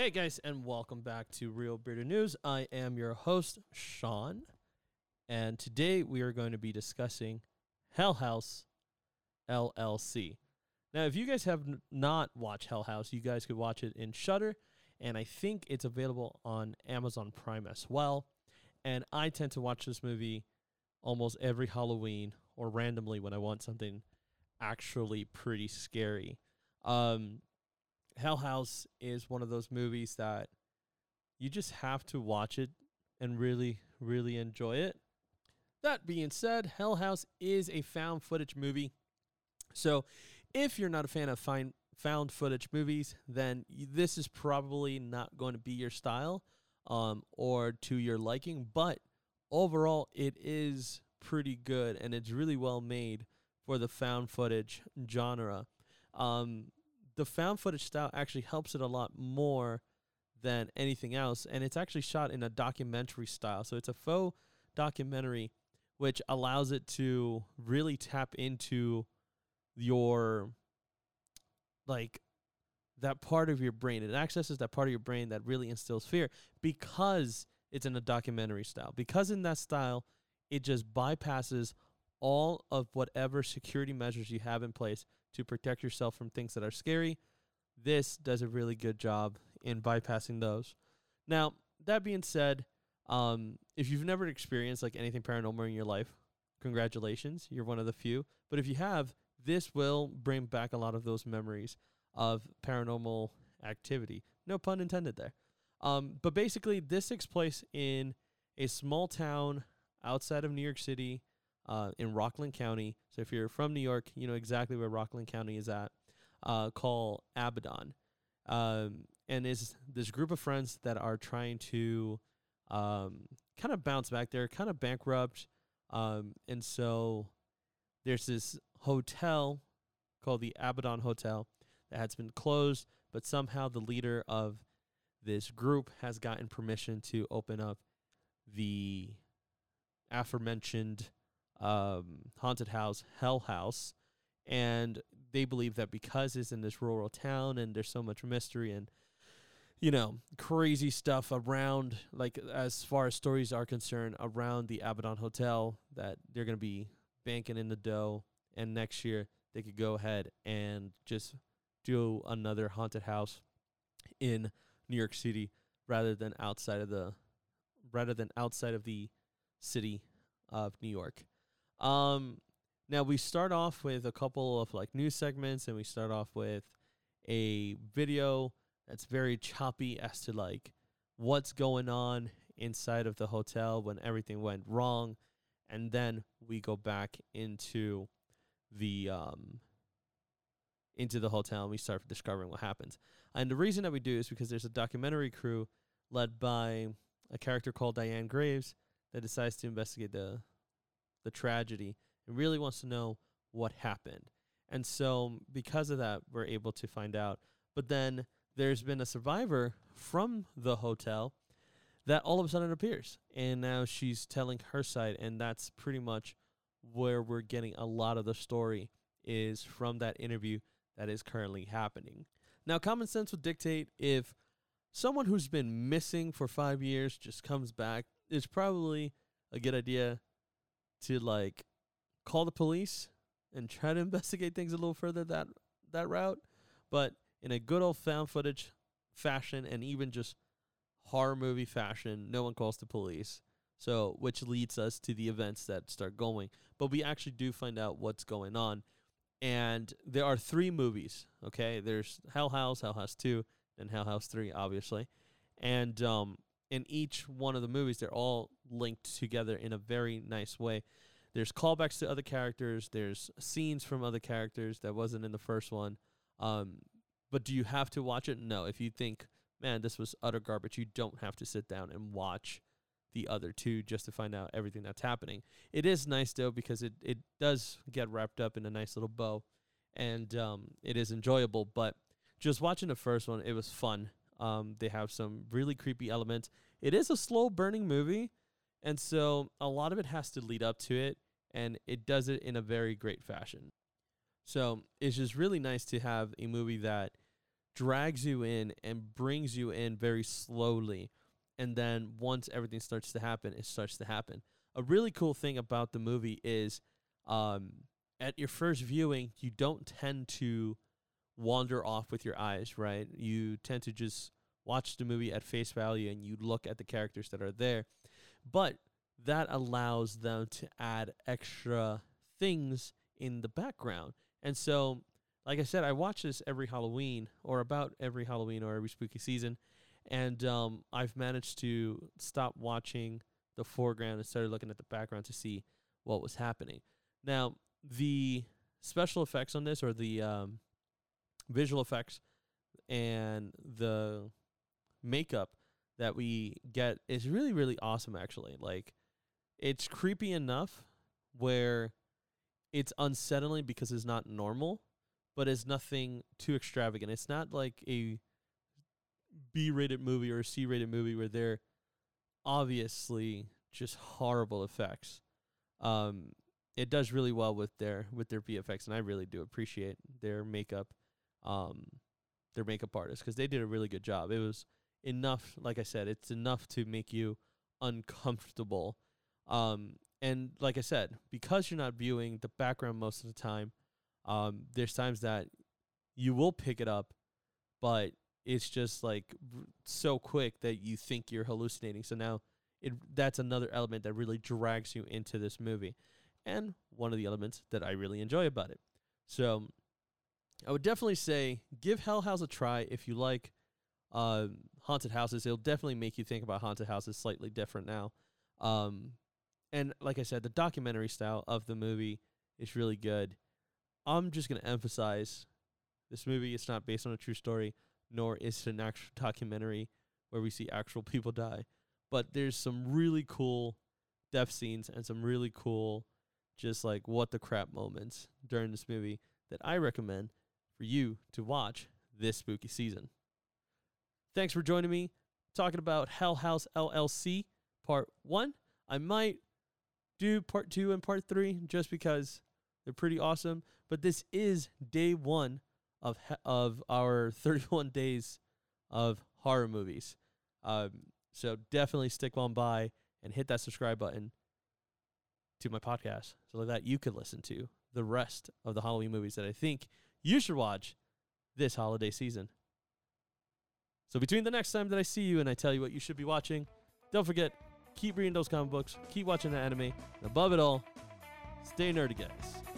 Hey guys, and welcome back to Reel Bearded News. I am your host, Sean, and today we are going to be discussing Hell House LLC. Now, if you guys have n- not watched Hell House, you guys could watch it in Shudder, and I think it's available on Amazon Prime as well. And I tend to watch this movie almost every Halloween or randomly when I want something actually pretty scary. Um, Hell House is one of those movies that you just have to watch it and really, really enjoy it. That being said, Hell House is a found footage movie. So if you're not a fan of fine, found footage movies, then this is probably not going to be your style um, or to your liking. But overall, it is pretty good and it's really well made for the found footage genre. Um, the found footage style actually helps it a lot more than anything else, and it's actually shot in a documentary style. So it's a faux documentary, which allows it to really tap into your like that part of your brain. It accesses that part of your brain that really instills fear because it's in a documentary style. Because in that style, it just bypasses all of whatever security measures you have in place to protect yourself from things that are scary. This does a really good job in bypassing those. Now, that being said, um, if you've never experienced like anything paranormal in your life, congratulations, you're one of the few. But if you have, this will bring back a lot of those memories of paranormal activity. No pun intended there. Um, but basically, this takes place in a small town outside of New York City, uh, in Rockland County. So if you're from New York, you know exactly where Rockland County is at. Uh, called Abaddon, um, and is this group of friends that are trying to um, kind of bounce back. They're kind of bankrupt, um, and so there's this hotel called the Abaddon Hotel that has been closed, but somehow the leader of this group has gotten permission to open up the aforementioned um, haunted house, Hell House, and they believe that because it's in this rural town and there's so much mystery and you know crazy stuff around, like as far as stories are concerned, around the Abaddon Hotel, that they're gonna be banking in the dough, and next year they could go ahead and just do another haunted house in New York City rather than outside of the rather than outside of the city of New York. Um now we start off with a couple of like news segments and we start off with a video that's very choppy as to like what's going on inside of the hotel when everything went wrong and then we go back into the um into the hotel and we start discovering what happens. And the reason that we do is because there's a documentary crew led by a character called Diane Graves that decides to investigate the the tragedy and really wants to know what happened. And so um, because of that we're able to find out. But then there's been a survivor from the hotel that all of a sudden appears and now she's telling her side and that's pretty much where we're getting a lot of the story is from that interview that is currently happening. Now, common sense would dictate if someone who's been missing for five years just comes back, it's probably a good idea to like call the police and try to investigate things a little further that that route. But in a good old found footage fashion and even just horror movie fashion, no one calls the police. So, which leads us to the events that start going. But we actually do find out what's going on. And there are three movies, okay? There's Hell House, Hell House 2, and Hell House 3, obviously. And um, in each one of the movies, they're all linked together in a very nice way. There's callbacks to other characters, there's scenes from other characters that wasn't in the first one. Um, but do you have to watch it? No. If you think, man, this was utter garbage, you don't have to sit down and watch the other two just to find out everything that's happening. It is nice though because it it does get wrapped up in a nice little bow, and um, it is enjoyable. But just watching the first one, it was fun. Um, they have some really creepy elements. It is a slow burning movie, and so a lot of it has to lead up to it, and it does it in a very great fashion. So it's just really nice to have a movie that drags you in and brings you in very slowly. And then once everything starts to happen, it starts to happen. A really cool thing about the movie is um, at your first viewing, you don't tend to wander off with your eyes, right? You tend to just watch the movie at face value and you look at the characters that are there. But that allows them to add extra things in the background. And so, like I said, I watch this every Halloween or about every Halloween or every spooky season. And um, I've managed to stop watching the foreground and started looking at the background to see what was happening. Now, the special effects on this or the um, visual effects and the makeup that we get is really really awesome actually. Like it's creepy enough where it's unsettling because it's not normal but it's nothing too extravagant. It's not like a b-rated movie or a c-rated movie where they're obviously just horrible effects. Um it does really well with their with their VFX and I really do appreciate their makeup um their makeup artists because they did a really good job. It was enough, like I said, it's enough to make you uncomfortable. Um, and like I said, because you're not viewing the background most of the time, um, there's times that you will pick it up, but it's just like so quick that you think you're hallucinating. So now it that's another element that really drags you into this movie, and one of the elements that I really enjoy about it. So I would definitely say give Hell House a try if you like uh, haunted houses. It'll definitely make you think about haunted houses slightly different now. Um, and like I said, the documentary style of the movie is really good. I'm just going to emphasize this movie is not based on a true story, nor is it an actual documentary where we see actual people die. But there's some really cool death scenes and some really cool, just like what the crap moments during this movie that I recommend for you to watch this spooky season. Thanks for joining me talking about Hell House LLC part 1. I might do part 2 and part 3 just because they're pretty awesome, but this is day 1 of of our 31 days of horror movies. Um, so definitely stick on by and hit that subscribe button to my podcast so that you could listen to the rest of the Halloween movies that I think you should watch this holiday season. So between the next time that I see you and I tell you what you should be watching, don't forget, keep reading those comic books, keep watching the anime, and above it all, stay nerdy, guys.